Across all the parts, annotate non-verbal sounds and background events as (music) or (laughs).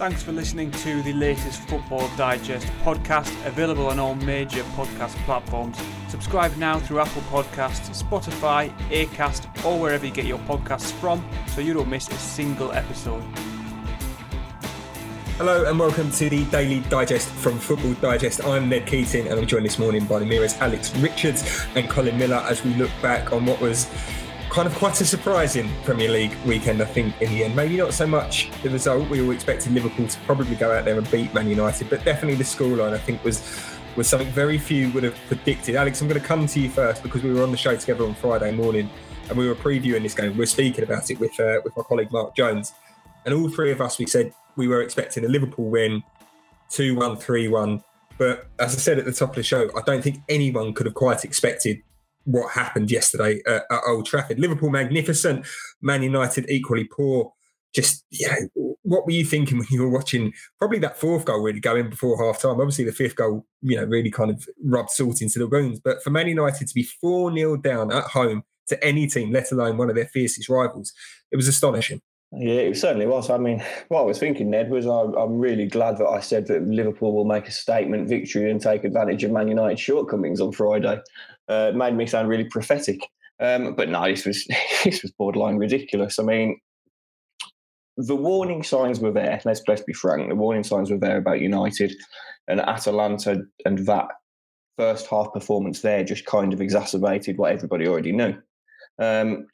Thanks for listening to the latest Football Digest podcast, available on all major podcast platforms. Subscribe now through Apple Podcasts, Spotify, Acast, or wherever you get your podcasts from so you don't miss a single episode. Hello and welcome to the Daily Digest from Football Digest. I'm Ned Keating and I'm joined this morning by the Mirrors Alex Richards and Colin Millar as we look back on what was kind of quite a surprising Premier League weekend, I think, in the end. Maybe not so much the result. We all expected Liverpool to probably go out there and beat Man United, but definitely the scoreline, I think, was was something very few would have predicted. Alex, I'm going to come to you first because we were on the show together on Friday morning and we were previewing this game. We are speaking about it with uh, with my colleague Mark Jones, and all three of us we said we were expecting a Liverpool win, 2 1, 3 1. But as I said at the top of the show, I don't think anyone could have quite expected what happened yesterday at, at Old Trafford. Liverpool magnificent, Man United equally poor. Just you know, what were you thinking when you were watching? Probably that fourth goal really going before half time. Obviously, the fifth goal, you know, really kind of rubbed salt into the wounds. But for Man United to be four 0 down at home to any team, let alone one of their fiercest rivals, it was astonishing. Yeah, it certainly was. I mean, what I was thinking, Ned, was I, am really glad that I said that Liverpool will make a statement victory and take advantage of Man United's shortcomings on Friday. Uh, made me sound really prophetic. Um, but no, this was (laughs) this was borderline ridiculous. I mean, the warning signs were there. Let's let's be frank. The warning signs were there about United and Atalanta, and that first half performance there just kind of exacerbated what everybody already knew. Um,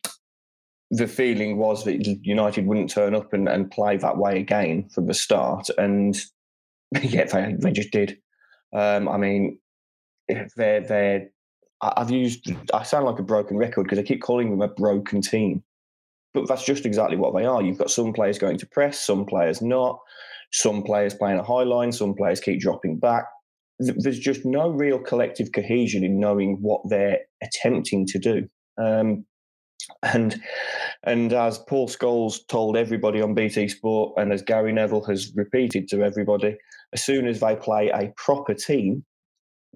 the feeling was that United wouldn't turn up and, and play that way again from the start, and (laughs) yet they they just did. Um, I mean, they're. I've used. I sound like a broken record because I keep calling them a broken team, but that's just exactly what they are. You've got some players going to press, some players not, some players playing a high line, some players keep dropping back. There's just no real collective cohesion in knowing what they're attempting to do. Um, and and as Paul Scholes told everybody on BT Sport, and as Gary Neville has repeated to everybody, as soon as they play a proper team,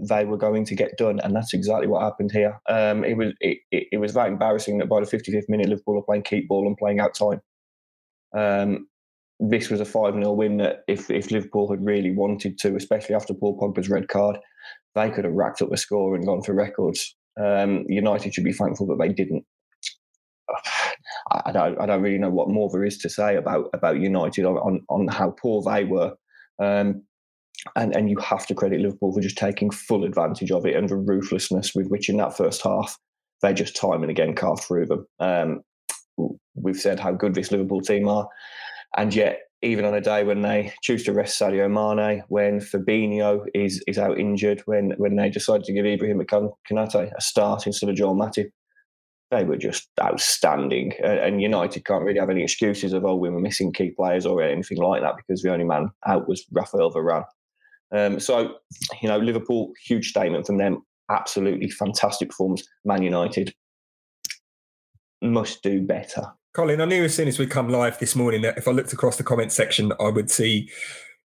they were going to get done, and that's exactly what happened here. Um, it was it, it, it, was that embarrassing that by the 55th minute, Liverpool are playing keep ball and playing out time. Um, this was a 5 0 win that if, if Liverpool had really wanted to, especially after Paul Pogba's red card, they could have racked up the score and gone for records. Um, United should be thankful that they didn't. (sighs) I don't, I don't really know what more there is to say about about United on on, on how poor they were. Um, and and you have to credit Liverpool for just taking full advantage of it and the ruthlessness with which in that first half they just time and again carved through them. Um, we've said how good this Liverpool team are, and yet even on a day when they choose to rest Sadio Mane, when Fabinho is is out injured, when when they decide to give Ibrahim Konate a start instead of Joel Matip, they were just outstanding. And United can't really have any excuses of, oh, we were missing key players or anything like that because the only man out was Rafael Varane. Um, so, you know, Liverpool, huge statement from them. Absolutely fantastic performance. Man United must do better. Colin, I knew as soon as we come live this morning that if I looked across the comment section, I would see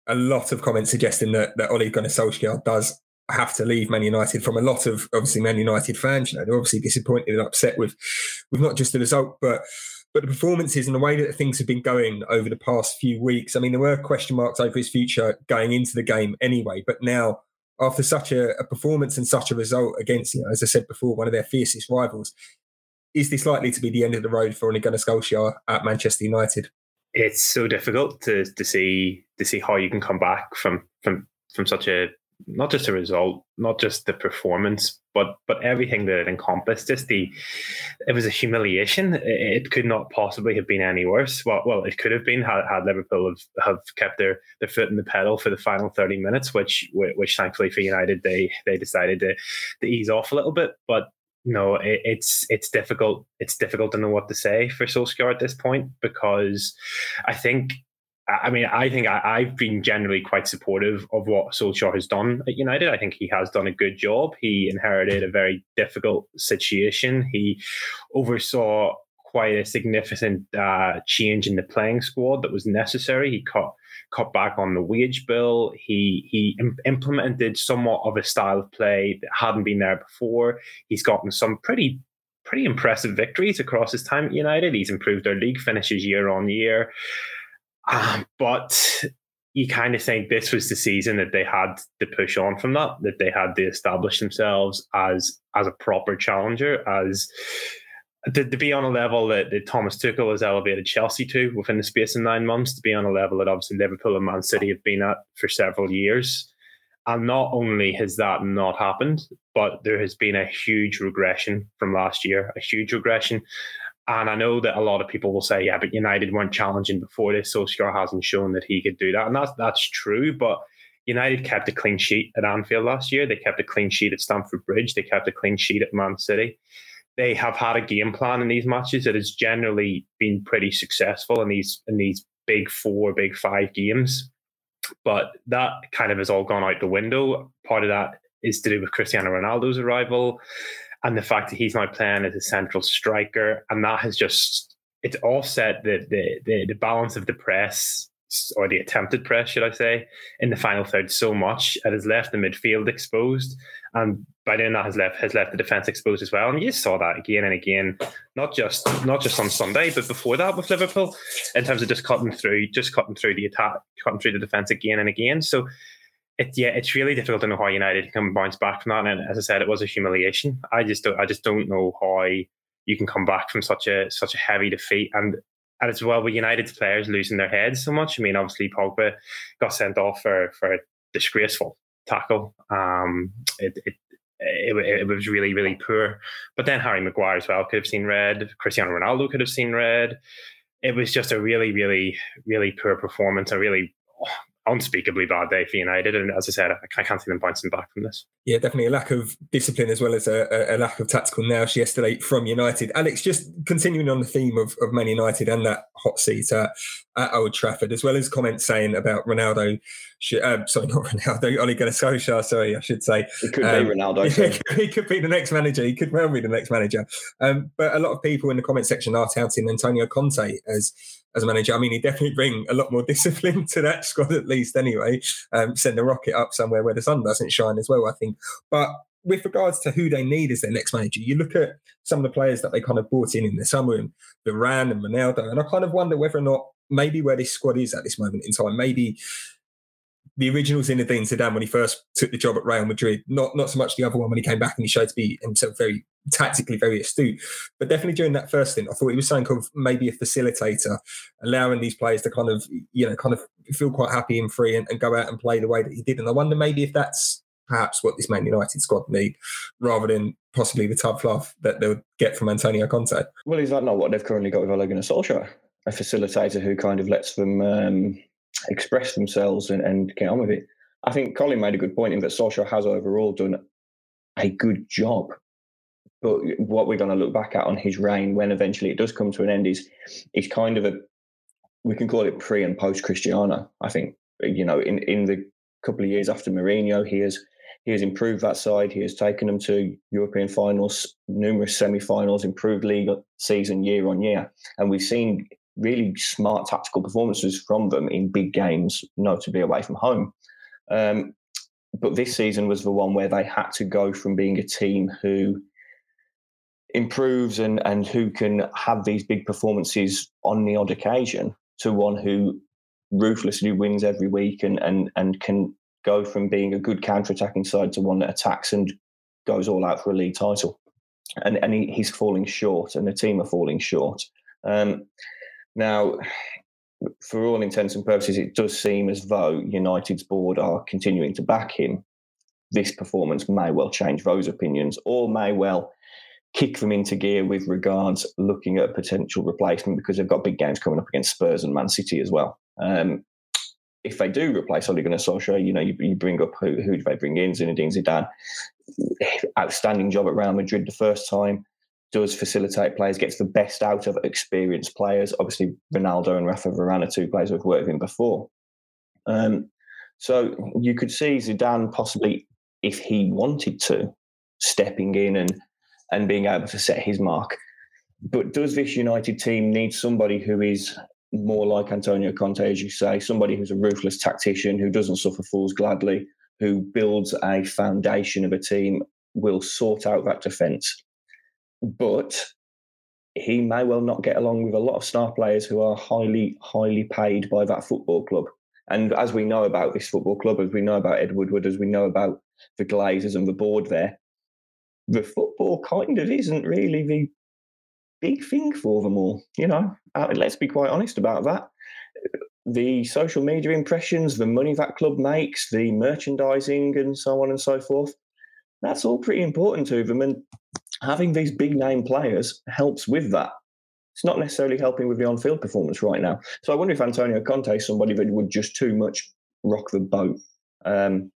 a lot of comments suggesting that, that Ole Gunnar Solskjaer does have to leave Man United from a lot of obviously Man United fans. You know, they're obviously disappointed and upset with with not just the result, but but the performances and the way that things have been going over the past few weeks. I mean, there were question marks over his future going into the game anyway, but now after such a, a performance and such a result against, you know, as I said before, one of their fiercest rivals, is this likely to be the end of the road for Ole Gunnar at Manchester United? It's so difficult to to see to see how you can come back from from from such a not just the result, not just the performance, but but everything that it encompassed. Just the, it was a humiliation. It, could not possibly have been any worse. Well, well, it could have been had, had Liverpool have, have kept their, their foot in the pedal for the final thirty minutes, which which thankfully for United they they decided to to ease off a little bit. But no, it, it's it's difficult. It's difficult to know what to say for Solskjaer at this point because I think I mean, I think I, have been generally quite supportive of what Solskjaer has done at United. I think he has done a good job. He inherited a very difficult situation. He oversaw quite a significant uh, change in the playing squad that was necessary. He cut cut back on the wage bill. He he Im- implemented somewhat of a style of play that hadn't been there before. He's gotten some pretty pretty impressive victories across his time at United. He's improved their league finishes year on year. Um, but you kind of think this was the season that they had to push on from that, that they had to establish themselves as as a proper challenger, as to, to be on a level that, that Thomas Tuchel has elevated Chelsea to within the space of nine months, to be on a level that obviously Liverpool and Man City have been at for several years. And not only has that not happened, but there has been a huge regression from last year, a huge regression. And I know that a lot of people will say, yeah, but United weren't challenging before this. Solskjaer hasn't shown that he could do that. And that's, that's true. But United kept a clean sheet at Anfield last year. They kept a clean sheet at Stamford Bridge. They kept a clean sheet at Man City. They have had a game plan in these matches that has generally been pretty successful in these in these big four, big five games. But that kind of has all gone out the window. Part of that is to do with Cristiano Ronaldo's arrival and the fact that he's now playing as a central striker, and that has just it's offset the the the, the balance of the press or the attempted press, should I say, in the final third so much it has left the midfield exposed, and by then that has left has left the defense exposed as well. And you saw that again and again, not just not just on Sunday, but before that with Liverpool, in terms of just cutting through, just cutting through the attack, cutting through the defense again and again. So it, yeah, it's really difficult to know how United can bounce back from that. And as I said, it was a humiliation. I just don't, I just don't know how you can come back from such a such a heavy defeat. And and as well with United's players losing their heads so much. I mean, obviously Pogba got sent off for for a disgraceful tackle. Um, it, it it, it, was really, really poor. But then Harry Maguire as well could have seen red. Cristiano Ronaldo could have seen red. It was just a really, really, really poor performance. A really unspeakably bad day for United. And as I said, I can't see them bouncing back from this. Yeah, definitely a lack of discipline as well as a, a lack of tactical nous yesterday from United. Alex, just continuing on the theme of, of Man United and that hot seat at, at Old Trafford, as well as comments saying about Ronaldo, uh, sorry, (laughs) not Ronaldo, Ole Gunnar Solskjaer, sorry, I should say. It could um, be Ronaldo. (laughs) (laughs) he could be the next manager. He could well be the next manager. Um, but a lot of people in the comment section are touting Antonio Conte as as a manager. I mean, he definitely bring a lot more discipline to that squad, at least anyway. Um, send a rocket up somewhere where the sun doesn't shine as well, I think. But with regards to who they need as their next manager, you look at some of the players that they kind of brought in in the summer, and Varane and Ronaldo, and I kind of wonder whether or not maybe where this squad is at this moment in time, maybe the original Zinedine Zidane when he first took the job at Real Madrid, not not so much the other one when he came back and he showed to be himself very tactically very astute, but definitely during that first stint, I thought he was something of maybe a facilitator, allowing these players to kind of you know kind of feel quite happy and free and, and go out and play the way that he did. And I wonder maybe if that's perhaps what this Man United squad need, rather than possibly the tough fluff that they'll get from Antonio Conte. Well, is that not what they've currently got with Ole Gunnar Solskjaer? A facilitator who kind of lets them um, express themselves and, and get on with it. I think Colin made a good point in that Solskjaer has overall done a good job. But what we're going to look back at on his reign when eventually it does come to an end is is kind of a we can call it pre and post Cristiano. I think you know in in the couple of years after Mourinho, he has he has improved that side. He has taken them to European finals, numerous semi-finals, improved league season year on year, and we've seen really smart tactical performances from them in big games, notably away from home. Um, but this season was the one where they had to go from being a team who improves and, and who can have these big performances on the odd occasion to one who ruthlessly wins every week and, and, and can go from being a good counter-attacking side to one that attacks and goes all out for a league title. And, and he, he's falling short and the team are falling short. Um, now, for all intents and purposes, it does seem as though United's board are continuing to back him. This performance may well change those opinions, or may well kick them into gear with regards looking at a potential replacement because they've got big games coming up against Spurs and Man City as well. Um, if they do replace Ole Gunnar Solskjaer, you know, you, you bring up who, who do they bring in? Zinedine Zidane, outstanding job at Real Madrid the first time does facilitate players, gets the best out of experienced players. Obviously, Ronaldo and Rafa Varane are two players who've worked with before. Um, so you could see Zidane possibly, if he wanted to, stepping in and and being able to set his mark. But does this United team need somebody who is more like Antonio Conte, as you say, somebody who's a ruthless tactician who doesn't suffer fools gladly, who builds a foundation of a team, will sort out that defence but he may well not get along with a lot of star players who are highly, highly paid by that football club. And as we know about this football club, as we know about Ed Woodward, as we know about the Glazers and the board there, the football kind of isn't really the big thing for them all. You know, uh, let's be quite honest about that. The social media impressions, the money that club makes, the merchandising, and so on and so forth, that's all pretty important to them. And having these big name players helps with that. It's not necessarily helping with the on field performance right now. So I wonder if Antonio Conte is somebody that would just too much rock the boat. Um,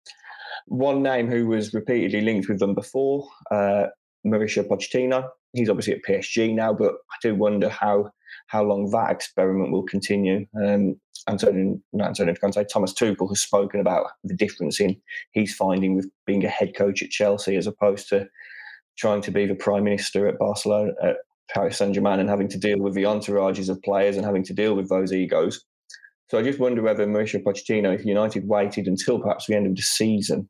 one name who was repeatedly linked with them before, uh, Mauricio Pochettino. He's obviously at PSG now, but I do wonder how how long that experiment will continue. Um, Antonio, not Antonio Conte, Thomas Tuchel has spoken about the difference in he's finding with being a head coach at Chelsea as opposed to trying to be the prime minister at Barcelona, at Paris Saint Germain, and having to deal with the entourages of players and having to deal with those egos. So I just wonder whether Mauricio Pochettino, if United waited until perhaps the end of the season,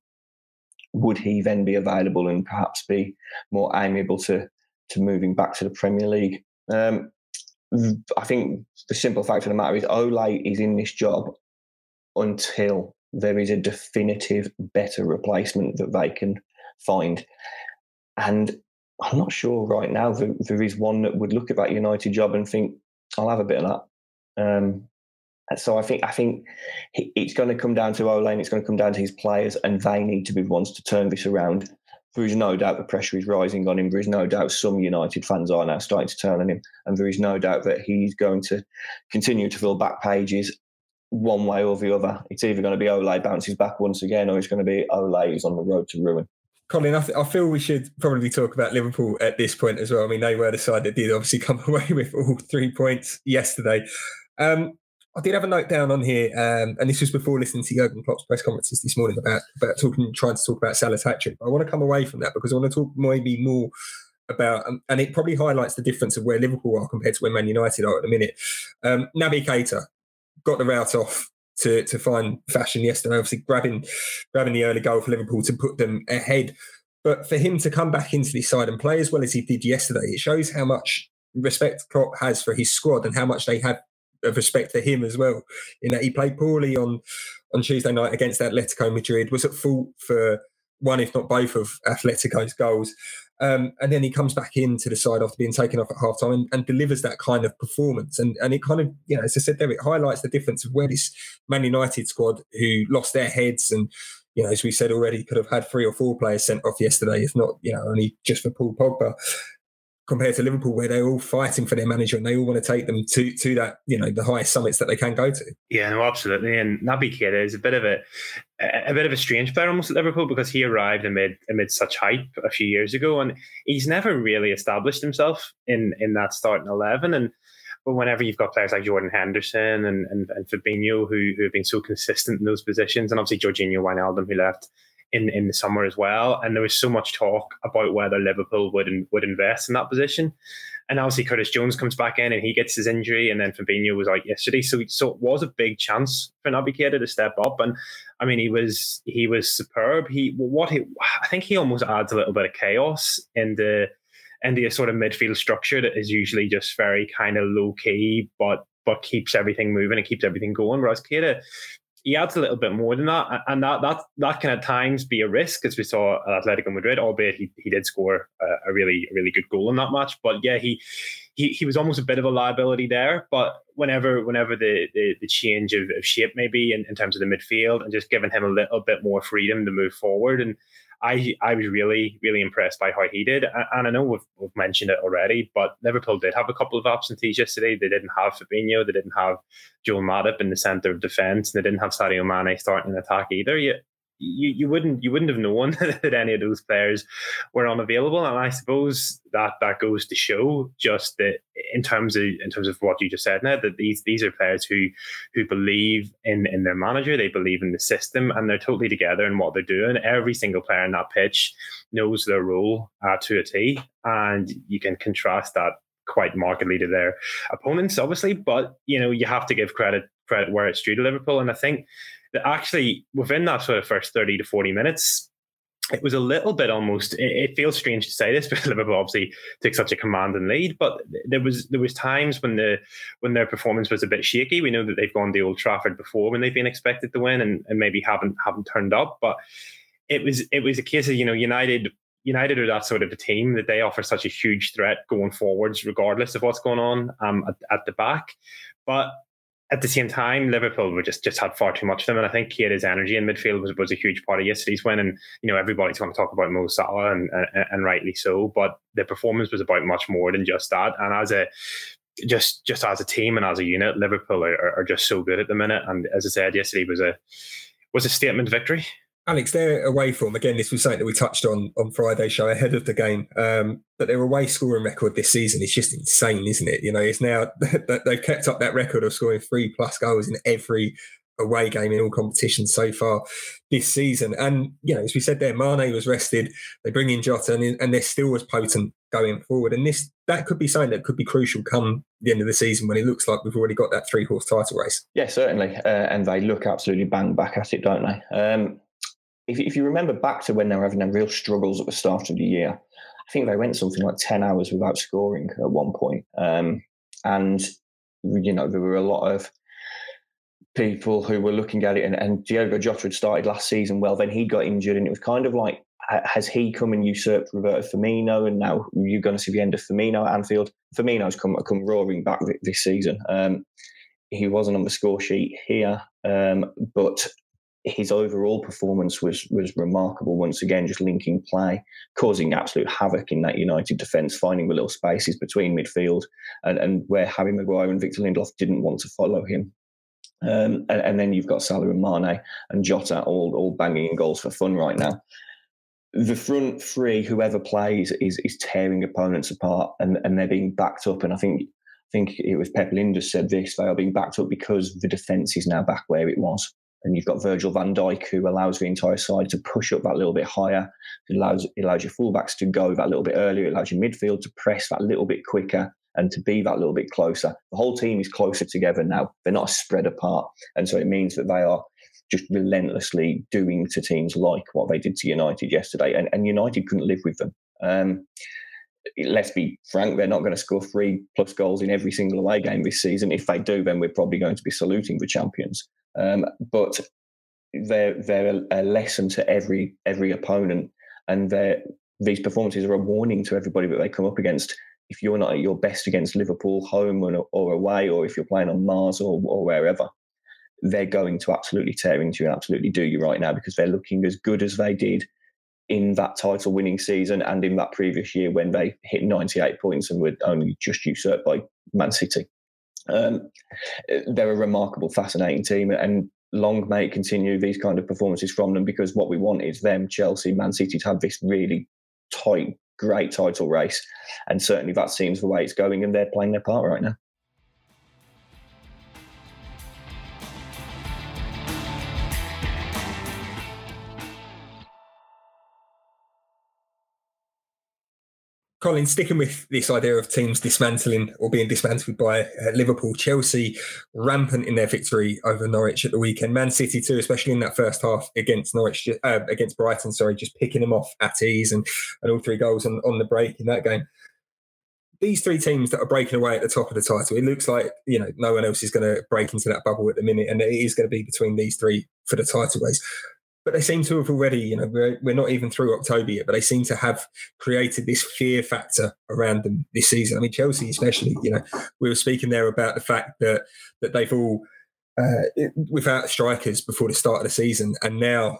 would he then be available and perhaps be more amiable to to moving back to the Premier League? Um, I think the simple fact of the matter is Ole is in this job until there is a definitive better replacement that they can find. And I'm not sure right now that there is one that would look at that United job and think, I'll have a bit of that. Um, so I think I think it's going to come down to Ole and it's going to come down to his players, and they need to be the ones to turn this around. There is no doubt the pressure is rising on him. There is no doubt some United fans are now starting to turn on him, and there is no doubt that he's going to continue to fill back pages one way or the other. It's either going to be Ole bounces back once again, or it's going to be Ole who's on the road to ruin. Colin, I, th- I, feel we should probably talk about Liverpool at this point as well. I mean, they were the side that did obviously come (laughs) away with all three points yesterday. Um, I did have a note down on here, um, and this was before listening to Jurgen Klopp's press conferences this morning about about talking, trying to talk about Salah's hat trick. I want to come away from that because I want to talk maybe more about, um, and it probably highlights the difference of where Liverpool are compared to where Man United are at the minute. Um, Naby Keita got the route off to to find fashion yesterday. Obviously, grabbing grabbing the early goal for Liverpool to put them ahead. But for him to come back into this side and play as well as he did yesterday, it shows how much respect Klopp has for his squad and how much they have of respect to him as well. In that he played poorly on on Tuesday night against Atletico Madrid, was at fault for one, if not both, of Atletico's goals. Um, and then he comes back into the side after being taken off at half time and, and, delivers that kind of performance. And and it kind of, you know, as I said there, it highlights the difference of where this Man United squad who lost their heads and, you know, as we said already, could have had three or four players sent off yesterday, if not, you know, only just for Paul Pogba compared to Liverpool, where they're all fighting for their manager and they all want to take them to to that you know the highest summits that they can go to. Yeah, no, absolutely. And Naby Keita is a bit of a a bit of a strange player almost at Liverpool because he arrived amid amid such hype a few years ago, and he's never really established himself in in that starting eleven. And but whenever you've got players like Jordan Henderson and and, and Fabinho who who have been so consistent in those positions, and obviously Georginio Wijnaldum who left in in the summer as well. And there was so much talk about whether Liverpool would would invest in that position. And obviously Curtis Jones comes back in and he gets his injury, and then Fabinho was out yesterday. So so it was a big chance for Keita to step up. And I mean he was he was superb. He what he I think he almost adds a little bit of chaos in the in the sort of midfield structure that is usually just very kind of low key, but but keeps everything moving and keeps everything going. Whereas Keita he adds a little bit more than that, and that that that can at times be a risk, as we saw at Atletico Madrid. Albeit he, he did score a, a really really good goal in that match, but yeah, he he he was almost a bit of a liability there. But whenever whenever the the, the change of, of shape maybe in, in terms of the midfield and just giving him a little bit more freedom to move forward and I I was really really impressed by how he did, and I know we've, we've mentioned it already, but Liverpool did have a couple of absentees yesterday. They didn't have Fabinho, they didn't have Joel Matip in the centre of defence, and they didn't have Sadio Mane starting an attack either. You, you wouldn't you wouldn't have known (laughs) that any of those players were unavailable, and I suppose that that goes to show just that in terms of in terms of what you just said, Ned, that these these are players who who believe in in their manager, they believe in the system, and they're totally together in what they're doing. Every single player in that pitch knows their role uh, to a T, and you can contrast that quite markedly to their opponents, obviously. But you know you have to give credit credit where it's due to Liverpool, and I think that actually within that sort of first 30 to 40 minutes, it was a little bit almost. It, it, feels strange to say this, (laughs) but Liverpool obviously took such a commanding lead. But there was there was times when the when their performance was a bit shaky. We know that they've gone to Old Trafford before when they've been expected to win and, and maybe haven't haven't turned up. But it was it was a case of you know United United are that sort of a team that they offer such a huge threat going forwards, regardless of what's going on um, at, at the back. But at the same time, Liverpool were just just had far too much of them, and I think Keita's energy in midfield was, was a huge part of yesterday's win. And you know everybody's going to talk about Mo Salah, and, and, and rightly so. But the performance was about much more than just that. And as a just just as a team and as a unit, Liverpool are, are just so good at the minute. And as I said, yesterday was a was a statement victory. Alex, their away form again. This was something that we touched on on Friday show ahead of the game. Um, but their away scoring record this season is just insane, isn't it? You know, it's now (laughs) that they've kept up that record of scoring three plus goals in every away game in all competitions so far this season. And you know, as we said there, Mane was rested. They bring in Jota, and, and they're still as potent going forward. And this that could be something that could be crucial come the end of the season when it looks like we've already got that three horse title race. Yeah, certainly. Uh, and they look absolutely bang back at it, don't they? Um, if, if you remember back to when they were having their real struggles at the start of the year, I think they went something like 10 hours without scoring at one point. Um, and, you know, there were a lot of people who were looking at it, and, and Diogo Jota had started last season well, then he got injured, and it was kind of like, has he come and usurped Roberto Firmino, and now you're going to see the end of Firmino at Anfield? Firmino's come come roaring back this season. Um, he wasn't on the score sheet here, um, but his overall performance was was remarkable once again, just linking play, causing absolute havoc in that United defence, finding the little spaces between midfield and, and where Harry Maguire and Victor Lindelof didn't want to follow him. Um, and, and, then you've got Salah and Mane and Jota all, all banging in goals for fun right now. The front three, whoever plays, is is tearing opponents apart and, and they're being backed up. And I think I think it was Pep Lijnders said this, they are being backed up because the defence is now back where it was and you've got Virgil van Dijk who allows the entire side to push up that little bit higher. It allows it allows your fullbacks to go that little bit earlier. It allows your midfield to press that little bit quicker and to be that little bit closer. The whole team is closer together now. They're not spread apart, and so it means that they are just relentlessly doing to teams like what they did to United yesterday, and, and United couldn't live with them. Um, let's be frank, they're not going to score three plus goals in every single away game this season. If they do, then we're probably going to be saluting the champions. Um, but they're they're a lesson to every every opponent, and these performances are a warning to everybody that they come up against. If you're not at your best against Liverpool, home or, or away, or if you're playing on Mars or, or wherever, they're going to absolutely tear into you and absolutely do you right now because they're looking as good as they did in that title winning season and in that previous year when they hit 98 points and were only just usurped by Man City. Um, they're a remarkable, fascinating team, and long may continue these kind of performances from them because what we want is them, Chelsea, Man City, to have this really tight, great title race, and certainly that seems the way it's going, and they're playing their part right now. Colin, sticking with this idea of teams dismantling or being dismantled by uh, Liverpool, Chelsea rampant in their victory over Norwich at the weekend. Man City too, especially in that first half against Norwich, uh, against Brighton. Sorry, just picking them off at ease and, and all three goals on, on the break in that game. These three teams that are breaking away at the top of the title, it looks like you know no one else is going to break into that bubble at the minute, and it is going to be between these three for the title race but they seem to have already, you know, we're, we're not even through October yet, but they seem to have created this fear factor around them this season. I mean, Chelsea, especially, you know, we were speaking there about the fact that that they've all uh, without strikers before the start of the season, and now,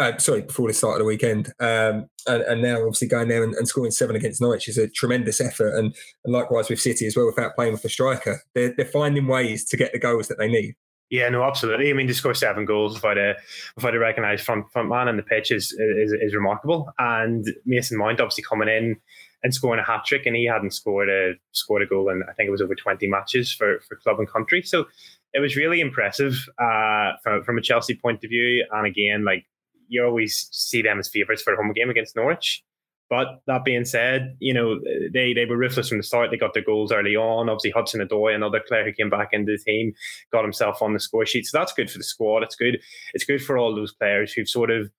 uh, sorry, before the start of the weekend, um, and, and, now obviously going there and, and, scoring seven against Norwich is a tremendous effort, and, and likewise with City as well, without playing with a striker, they're, they're finding ways to get the goals that they need. Yeah, no, absolutely. I mean, to score seven goals without a without a recognised front front man in the pitch is, is is remarkable. And Mason Mount obviously coming in and scoring a hat trick, and he hadn't scored a scored a goal in I think it was over twenty matches for for club and country. So it was really impressive uh, from from a Chelsea point of view. And again, like you always see them as favourites for a home game against Norwich. But that being said, you know, they, they were ruthless from the start. They got their goals early on. Obviously, Hudson Odoi, another player who came back into the team, got himself on the score sheet. So that's good for the squad. It's good. It's good for all those players who've sort of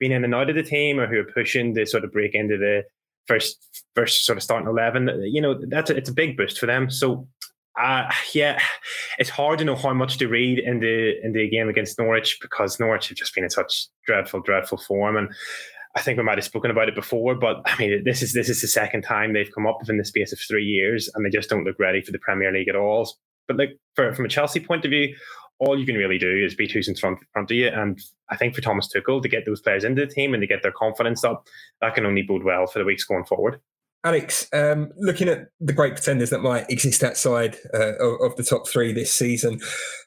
been in and out of the team or who are pushing to sort of break into the first first sort of starting eleven. You know, that's a, it's a big boost for them. So uh, yeah, it's hard to know how much to read in the in the game against Norwich because Norwich have just been in such dreadful, dreadful form, and I think we might have spoken about it before. But I mean, this is this is the second time they've come up within the space of three years, and they just don't look ready for the Premier League at all. But like for, from a Chelsea point of view, all you can really do is beat who's in front, front of you. And I think for Thomas Tuchel to get those players into the team and to get their confidence up, that can only bode well for the weeks going forward. Alex, um, looking at the great pretenders that might exist outside uh, of, of, the top three this season,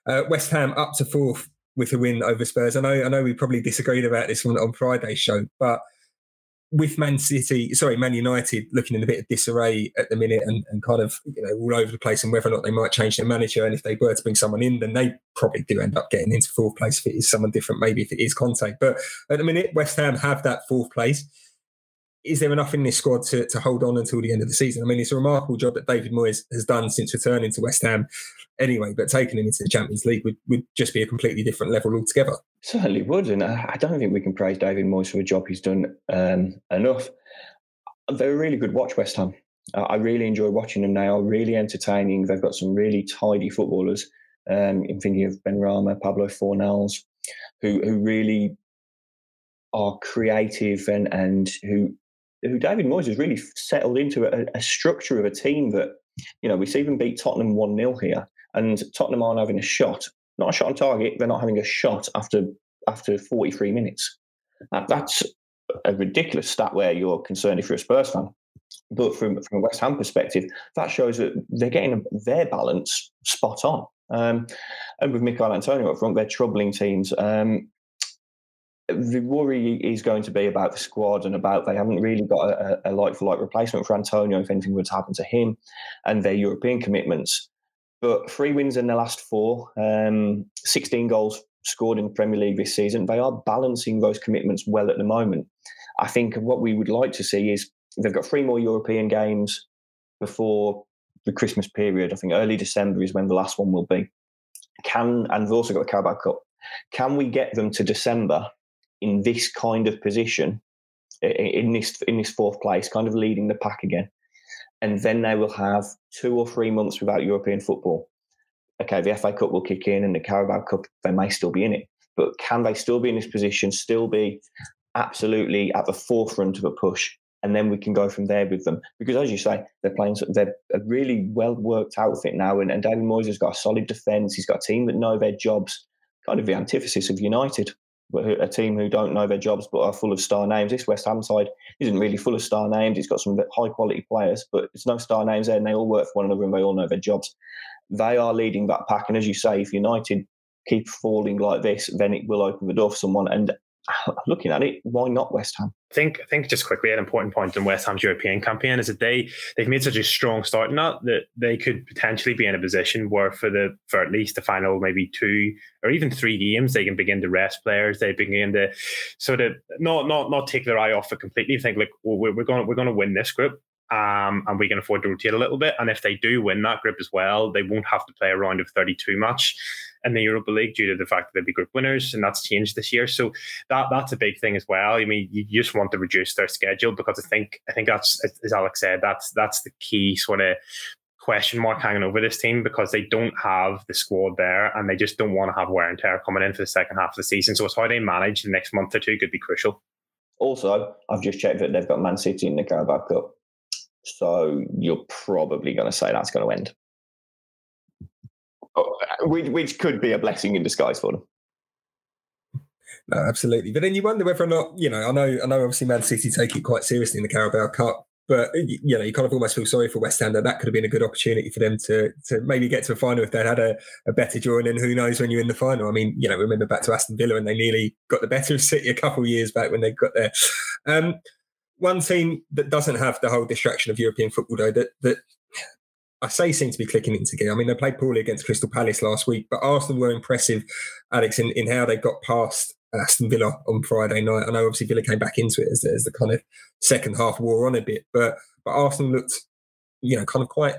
uh, West Ham up to fourth with a win over Spurs. I know, I know, we probably disagreed about this on, on Friday's show, but with Man City, sorry, Man United looking in a bit of disarray at the minute and, and kind of you know all over the place, and whether or not they might change their manager, and if they were to bring someone in, then they probably do end up getting into fourth place if it is someone different, maybe if it is Conte. But at the minute, West Ham have that fourth place is there enough in this squad to, to hold on until the end of the season? I mean, it's a remarkable job that David Moyes has done since returning to West Ham anyway, but taking him into the Champions League would, would just be a completely different level altogether. Certainly would. And I don't think we can praise David Moyes for a job he's done um, enough. They're a really good watch, West Ham. I really enjoy watching them. Are really entertaining. They've got some really tidy footballers. Um, I'm thinking of Benrahma, Pablo Fornals, who who really are creative and and who who David Moyes has really settled into a, a, structure of a team that, you know, we see them beat Tottenham 1 0 here, and Tottenham aren't having a shot, not a shot on target, they're not having a shot after after 43 minutes. That, that's a ridiculous stat where you're concerned if you're a Spurs fan. But from, from a West Ham perspective, that shows that they're getting their balance spot on. Um, and with Michail Antonio up front, they're troubling teams. Um, the worry is going to be about the squad and about they haven't really got a, a like for like replacement for Antonio if anything were to happen to him and their European commitments. But three wins in the last four, um, 16 goals scored in the Premier League this season. They are balancing those commitments well at the moment. I think what we would like to see is they've got three more European games before the Christmas period. I think early December is when the last one will be. Can and they've also got the Carabao Cup. Can we get them to December in this kind of position, in this in this fourth place, kind of leading the pack again, and then they will have two or three months without European football. Okay, the FA Cup will kick in, and the Carabao Cup they may still be in it, but can they still be in this position? Still be absolutely at the forefront of a push, and then we can go from there with them. Because as you say, they're playing, they're a really well worked outfit now, and, and David Moyes has got a solid defence. He's got a team that know their jobs, kind of the antithesis of United a team who don't know their jobs but are full of star names. This West Ham side isn't really full of star names. It's got some high quality players, but it's no star names there, and they all work for one another and they all know their jobs. They are leading that pack, and as you say, if United keep falling like this, then it will open the door for someone. And (sighs) looking at it, why not West Ham? I think I think just quickly an important point in West Ham's European campaign is that they they've made such a strong start in that they could potentially be in a position where for the for at least the final maybe two or even three games they can begin to rest players. They begin to sort of not not not take their eye off it completely. Think like well, we're going we're going to win this group. Um, and we can afford to rotate a little bit. And if they do win that group as well, they won't have to play a round of 32 much in the Europa League due to the fact that they'll be group winners, and that's changed this year. So that that's a big thing as well. I mean, you just want to reduce their schedule because I think I think that's as Alex said, that's that's the key sort of question mark hanging over this team because they don't have the squad there and they just don't want to have wear and tear coming in for the second half of the season. So it's how they manage the next month or two could be crucial. Also, I've just checked that they've got Man City in the Carabao Cup. So you're probably going to say that's going to end which, which could be a blessing in disguise for them. No, absolutely. But then you wonder whether or not, you know, I know, I know, obviously, Man City take it quite seriously in the Carabao Cup, but you know, you kind of almost feel sorry for West Ham that that could have been a good opportunity for them to to maybe get to a final if they had a, a better draw. And then who knows when you're in the final? I mean, you know, remember back to Aston Villa and they nearly got the better of City a couple of years back when they got there. Um, one team that doesn't have the whole distraction of European football, though, that that I say seem to be clicking into gear. I mean, they played poorly against Crystal Palace last week, but Arsenal were impressive, Alex, in, in how they got past Aston Villa on Friday night. I know obviously Villa came back into it as, as the kind of second half wore on a bit, but but Arsenal looked, you know, kind of quite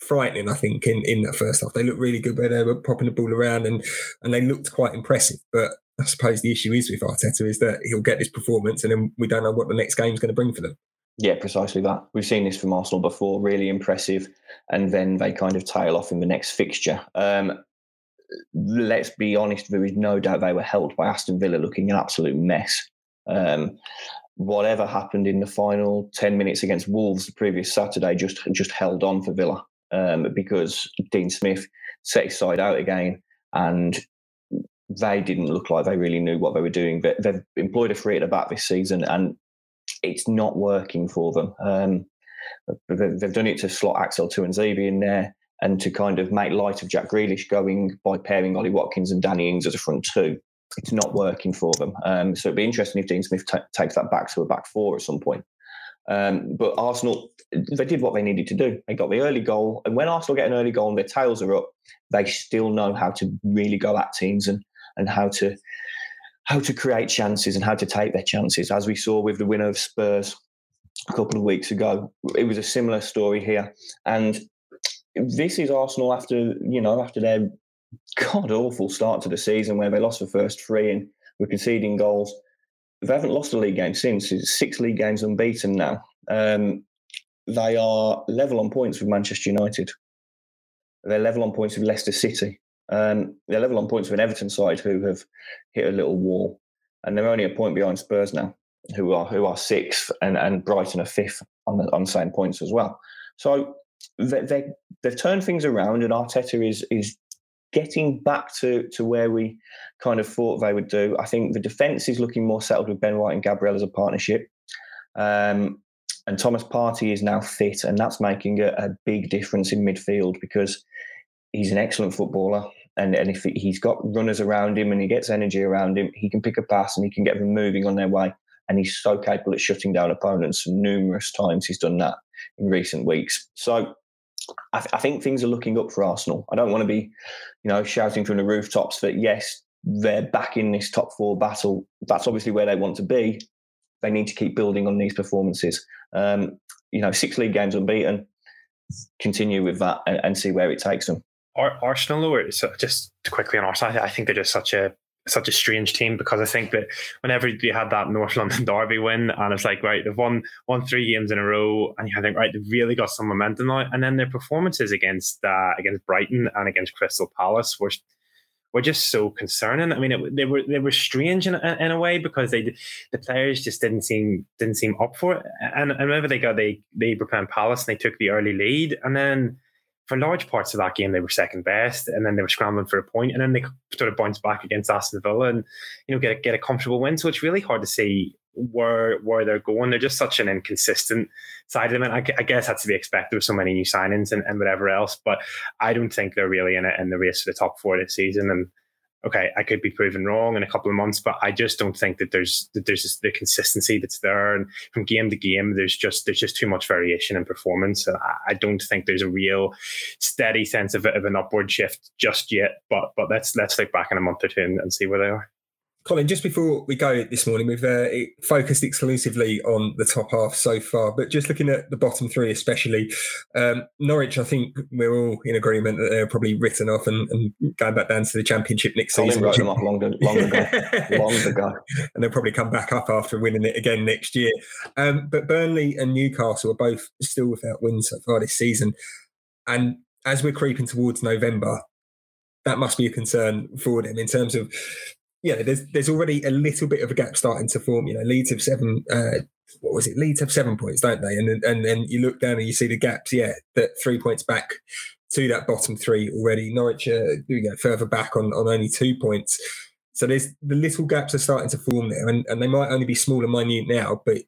frightening. I think in in that first half they looked really good where they were popping the ball around and and they looked quite impressive. But I suppose the issue is with Arteta is that he'll get this performance and then we don't know what the next game's going to bring for them. Yeah, precisely that. We've seen this from Arsenal before, really impressive, and then they kind of tail off in the next fixture. Um, let's be honest, there is no doubt they were helped by Aston Villa looking an absolute mess. Um, whatever happened in the final 10 minutes against Wolves the previous Saturday just just held on for Villa um, because Dean Smith set his side out again and they didn't look like they really knew what they were doing. But they've employed a free at the back this season and it's not working for them. Um, they've done it to slot Axel Tuanzebe in there and to kind of make light of Jack Grealish going by pairing Ollie Watkins and Danny Ings as a front two it's not working for them. Um, so it'd be interesting if Dean Smith t- takes that back to a back four at some point. Um, but Arsenal, they did what they needed to do. They got the early goal, and when Arsenal get an early goal and their tails are up, they still know how to really go at teams and and how to how to create chances and how to take their chances. As we saw with the winner of Spurs a couple of weeks ago, it was a similar story here. And this is Arsenal after you know after their god awful start to the season where they lost the first three and were conceding goals. They haven't lost a league game since. It's six league games unbeaten now. Um, they are level on points with Manchester United. They're level on points with Leicester City. Um, they're level on points with an Everton side who have hit a little wall, and they're only a point behind Spurs now, who are who are sixth, and, and Brighton are fifth on the, on the same points as well. So they, they, they've turned things around, and Arteta is is getting back to to where we kind of thought they would do. I think the defence is looking more settled with Ben White and Gabriel as a partnership. Um, and Thomas Partey is now fit, and that's making a, a, big difference in midfield because he's an excellent footballer. And, and if he's got runners around him and he gets energy around him, he can pick a pass and he can get them moving on their way. And he's so capable at shutting down opponents. Numerous times he's done that in recent weeks. So I, th- I, think things are looking up for Arsenal. I don't want to be, you know, shouting from the rooftops that yes, they're back in this top four battle. That's obviously where they want to be. They need to keep building on these performances. Um, you know, six league games unbeaten. Continue with that and, and see where it takes them. Arsenal, or just quickly on Arsenal, I think they're just such a such a strange team because I think that whenever you had that North London (laughs) Derby win, and it's like right, they've won won three games in a row, and you think right, they've really got some momentum now. And then their performances against uh, against Brighton and against Crystal Palace were were just so concerning. I mean, it, they were they were strange in, in a way because they the players just didn't seem didn't seem up for it. And, and whenever they got they they were playing Palace and they took the early lead, and then for large parts of that game, they were second best, and then they were scrambling for a point, and then they sort of bounced back against Aston Villa and you know get a, get a comfortable win. So it's really hard to see where where they're going. They're just such an inconsistent side of them. I, I guess that's to be expected with so many new signings and, and whatever else. But I don't think they're really in it in the race for the top four this season. And okay, I could be proven wrong in a couple of months, but I just don't think that there's that there's the consistency that's there. And from game to game, there's just there's just too much variation in performance. And I, I don't think there's a real steady sense of, of an upward shift just yet. But but let's let's look back in a month or two and, and see where they are. Colin, just before we go this morning, we've uh, focused exclusively on the top half so far, but just looking at the bottom three, especially um, Norwich, I think we're all in agreement that they're probably written off and, and going back down to the Championship next Colin season. wrote them off long, long ago, (laughs) long ago, and they'll probably come back up after winning it again next year. Um, but Burnley and Newcastle are both still without wins so far this season, and as we're creeping towards November, that must be a concern for them in terms of yeah, there's there's already a little bit of a gap starting to form. You know, Leeds have seven. Uh, what was it? Leeds have seven points, don't they? And and then you look down and you see the gaps. Yeah, that three points back to that bottom three already. Norwich, uh, you go further back on on only two points. So there's the little gaps are starting to form there, and, and they might only be small and minute now, but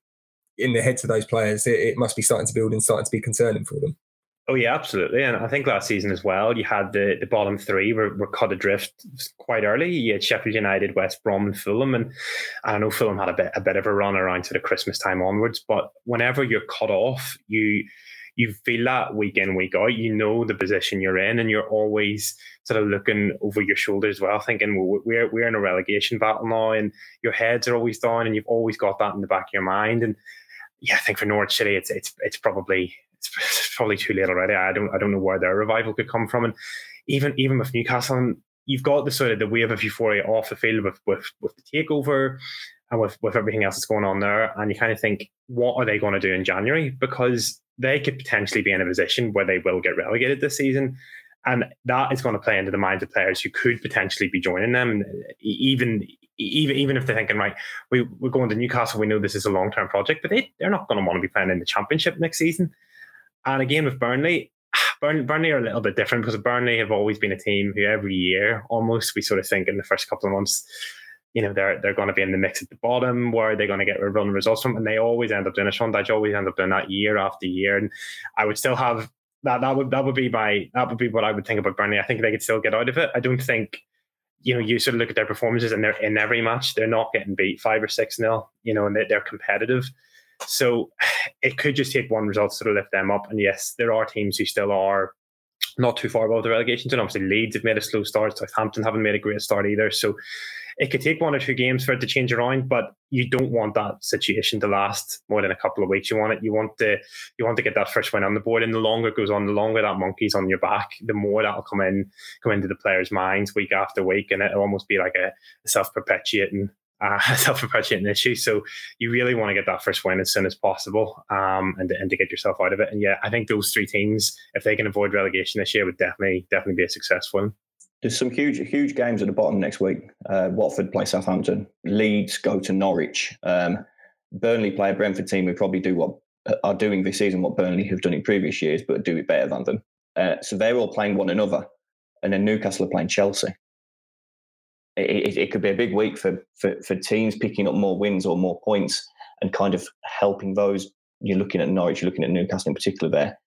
in the heads of those players, it, it must be starting to build and starting to be concerning for them. Oh yeah, absolutely. And I think last season as well, you had the, the bottom three were, were cut adrift quite early. You had Sheffield United, West Brom, and Fulham, and I know Fulham had a bit a bit of a run around sort of Christmas time onwards. But whenever you're cut off, you you feel that week in week out. You know the position you're in, and you're always sort of looking over your shoulder as well, thinking well, we're we're in a relegation battle now, and your heads are always down, and you've always got that in the back of your mind. And yeah, I think for Norwich City, it's it's it's probably (laughs) it's probably too late already. I don't I don't know where their revival could come from. And even even with Newcastle, you've got the sort of the wave of euphoria off the field with with, with the takeover and with, with everything else that's going on there. And you kind of think, what are they going to do in January? Because they could potentially be in a position where they will get relegated this season. And that is going to play into the minds of players who could potentially be joining them, even even even if they're thinking, right, we, we're going to Newcastle, we know this is a long term project, but they, they're not going to want to be playing in the Championship next season. And again, with Burnley, (sighs) Burnley, are a little bit different because Burnley have always been a team who every year almost we sort of think in the first couple of months, you know, they're they're going to be in the mix at the bottom. Where are they going to get a run results from? And they always end up doing it. Sean Dyche always end up doing that year after year. And I would still have that. That would that would be my that would be what I would think about Burnley. I think they could still get out of it. I don't think. You know, you sort of look at their performances, and they're in every match. They're not getting beat five or six nil. You know, and they're, they're competitive. So (sighs) it could just take one result to sort of lift them up. And yes, there are teams who still are not too far above the relegation zone. Obviously, Leeds have made a slow start. Southampton haven't made a great start either. So it could take one or two games for it to change around, but you don't want that situation to last more than a couple of weeks. You want it. You want to. You want to get that first win on the board, and the longer it goes on, the longer that monkey's on your back, the more that'll come in, come into the players' minds week after week, and it'll almost be like a self perpetuating (laughs) uh, self-perpetuating issue. So you really want to get that first win as soon as possible, um, and and to get yourself out of it. And yeah, I think those three teams, if they can avoid relegation this year, would definitely definitely be a success for them. There's some huge huge games at the bottom next week. Uh, Watford play Southampton. Leeds go to Norwich. Um, Burnley play a Brentford team who probably do what uh, are doing this season what Burnley have done in previous years, but do it better than them. Uh, so they're all playing one another, and then Newcastle are playing Chelsea it, it, could be a big week for, for, for teams picking up more wins or more points and kind of helping those. You're looking at Norwich, you're looking at Newcastle in particular. There,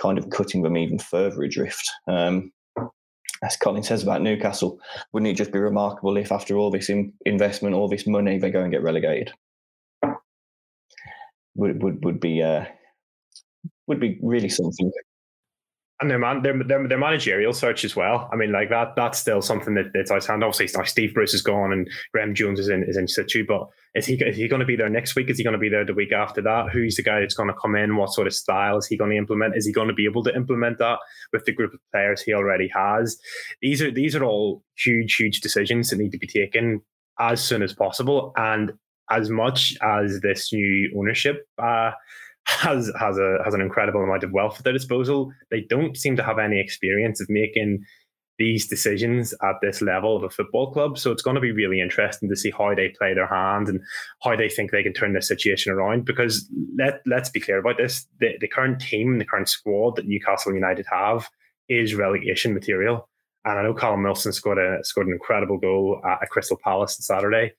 kind of cutting them even further adrift. Um, as Colin says about Newcastle, wouldn't it just be remarkable if, after all this in, investment, all this money, they go and get relegated? Would would would be uh, would be really something and their man their, their, their managerial search as well. I mean, like that that's still something that, that's outstanding. Obviously, Steve Bruce is gone and Graeme Jones is in is in situ, but is he is he going to be there next week? Is he going to be there the week after that? Who's the guy that's going to come in? What sort of style is he going to implement? Is he going to be able to implement that with the group of players he already has? These are these are all huge huge decisions that need to be taken as soon as possible, and as much as this new ownership. Uh, has has a has an incredible amount of wealth at their disposal. They don't seem to have any experience of making these decisions at this level of a football club. So it's going to be really interesting to see how they play their hand and how they think they can turn this situation around. Because let let's be clear about this: the, the current team, the current squad that Newcastle United have is relegation material. And I know Callum Wilson scored a scored an incredible goal at Crystal Palace on Saturday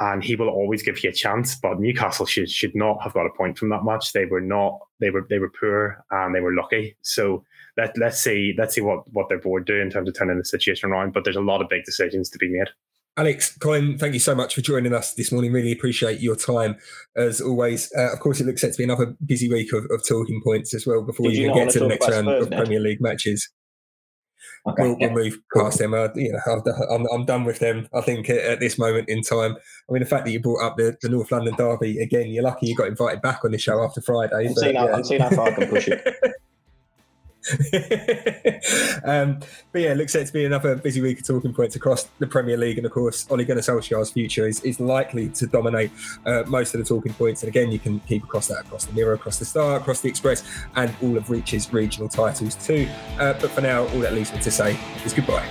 and he will always give you a chance. But Newcastle should should not have got a point from that match. They were not. They were they were poor and they were lucky. So let let's see let's see what what their board do in terms of turning the situation around. But there's a lot of big decisions to be made. Alex, Colin, thank you so much for joining us this morning. Really appreciate your time as always. Uh, of course, it looks set to be another busy week of, of talking points as well before Did we get to the next round Spurs, of Premier League matches. Okay. We'll, we'll, move past them. Uh, you know, I'm, I'm done with them. I think at, this moment in time. I mean, the fact that you brought up the, the North London derby again, you're lucky you got invited back on the show after Friday. I'm, but, seeing, how, I'm seeing how far I can push it. (laughs) (laughs) um, but yeah, it looks set to be another busy week of talking points across the Premier League, and of course, Ole Gunnar Solskjaer's future is, is likely to dominate uh, most of the talking points. And again, you can keep across that across the Mirror, across the Star, across the Express, and all of Reach's regional titles too. Uh, but for now, all that leaves me to say is goodbye.